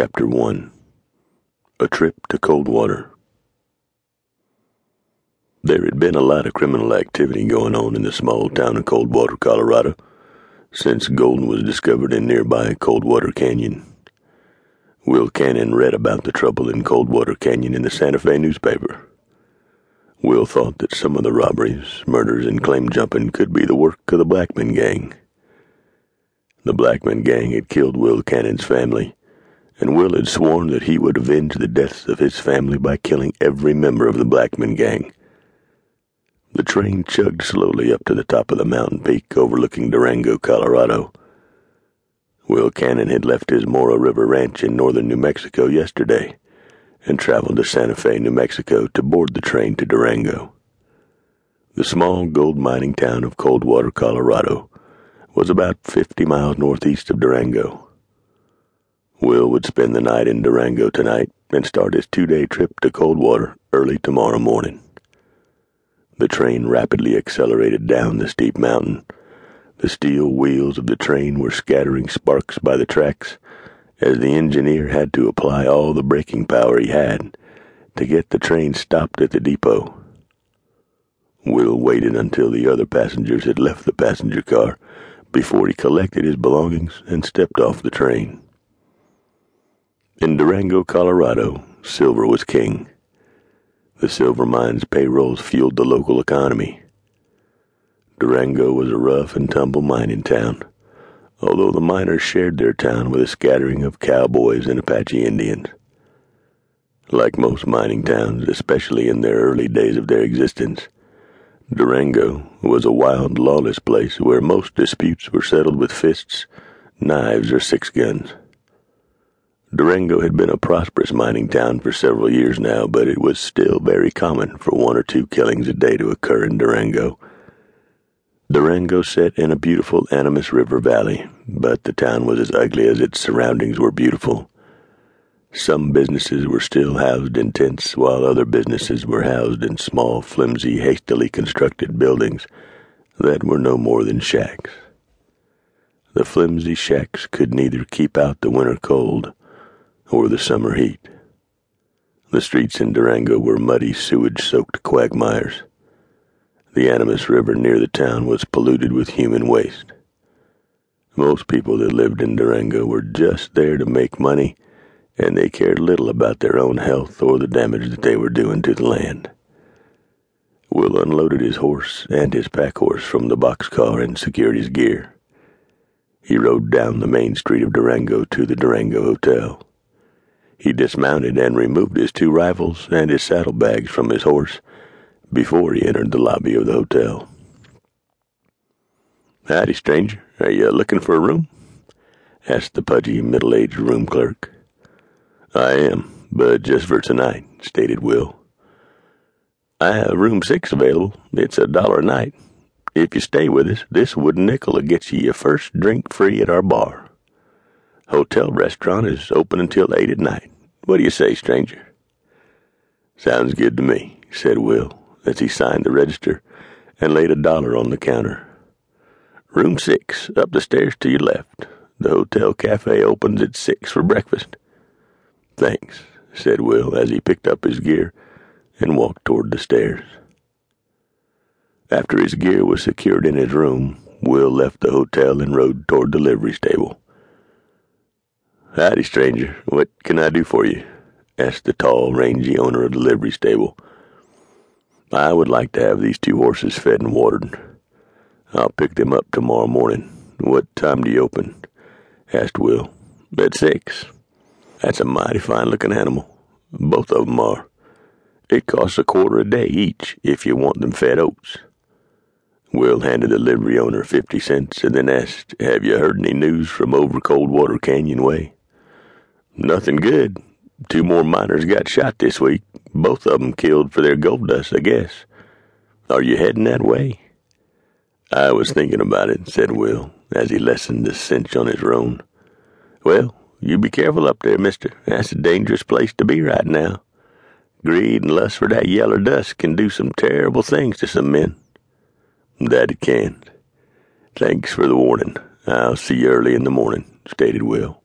Chapter 1 A Trip to Coldwater. There had been a lot of criminal activity going on in the small town of Coldwater, Colorado, since gold was discovered in nearby Coldwater Canyon. Will Cannon read about the trouble in Coldwater Canyon in the Santa Fe newspaper. Will thought that some of the robberies, murders, and claim jumping could be the work of the Blackman gang. The Blackman gang had killed Will Cannon's family, and Will had sworn that he would avenge the deaths of his family by killing every member of the Blackman gang. The train chugged slowly up to the top of the mountain peak overlooking Durango, Colorado. Will Cannon had left his Mora River ranch in northern New Mexico yesterday and traveled to Santa Fe, New Mexico to board the train to Durango. The small gold mining town of Coldwater, Colorado was about 50 miles northeast of Durango. Will would spend the night in Durango tonight and start his two day trip to Coldwater early tomorrow morning. The train rapidly accelerated down the steep mountain. The steel wheels of the train were scattering sparks by the tracks as the engineer had to apply all the braking power he had to get the train stopped at the depot. Will waited until the other passengers had left the passenger car before he collected his belongings and stepped off the train. In Durango, Colorado, silver was king. The silver mines payrolls fueled the local economy. Durango was a rough and tumble mining town, although the miners shared their town with a scattering of cowboys and Apache Indians. Like most mining towns, especially in their early days of their existence, Durango was a wild, lawless place where most disputes were settled with fists, knives, or six guns. Durango had been a prosperous mining town for several years now, but it was still very common for one or two killings a day to occur in Durango. Durango sat in a beautiful Animas River valley, but the town was as ugly as its surroundings were beautiful. Some businesses were still housed in tents, while other businesses were housed in small, flimsy, hastily constructed buildings that were no more than shacks. The flimsy shacks could neither keep out the winter cold or the summer heat. The streets in Durango were muddy, sewage soaked quagmires. The Animas River near the town was polluted with human waste. Most people that lived in Durango were just there to make money and they cared little about their own health or the damage that they were doing to the land. Will unloaded his horse and his pack horse from the boxcar and secured his gear. He rode down the main street of Durango to the Durango Hotel. He dismounted and removed his two rifles and his saddlebags from his horse before he entered the lobby of the hotel. Howdy, stranger. Are you looking for a room? asked the pudgy, middle aged room clerk. I am, but just for tonight, stated Will. I have room six available. It's a dollar a night. If you stay with us, this wooden nickel will get you your first drink free at our bar. Hotel restaurant is open until eight at night. What do you say, stranger? Sounds good to me, said Will, as he signed the register and laid a dollar on the counter. Room six, up the stairs to your left. The hotel cafe opens at six for breakfast. Thanks, said Will as he picked up his gear and walked toward the stairs. After his gear was secured in his room, Will left the hotel and rode toward the livery stable. Howdy, stranger. What can I do for you? asked the tall, rangy owner of the livery stable. I would like to have these two horses fed and watered. I'll pick them up tomorrow morning. What time do you open? asked Will. At six. That's a mighty fine looking animal. Both of them are. It costs a quarter a day each if you want them fed oats. Will handed the livery owner fifty cents and then asked, Have you heard any news from over Coldwater Canyon way? Nothing good. Two more miners got shot this week. Both of them killed for their gold dust, I guess. Are you heading that way? I was thinking about it, said Will, as he lessened the cinch on his roan. Well, you be careful up there, mister. That's a dangerous place to be right now. Greed and lust for that yeller dust can do some terrible things to some men. That it can. Thanks for the warning. I'll see you early in the morning, stated Will.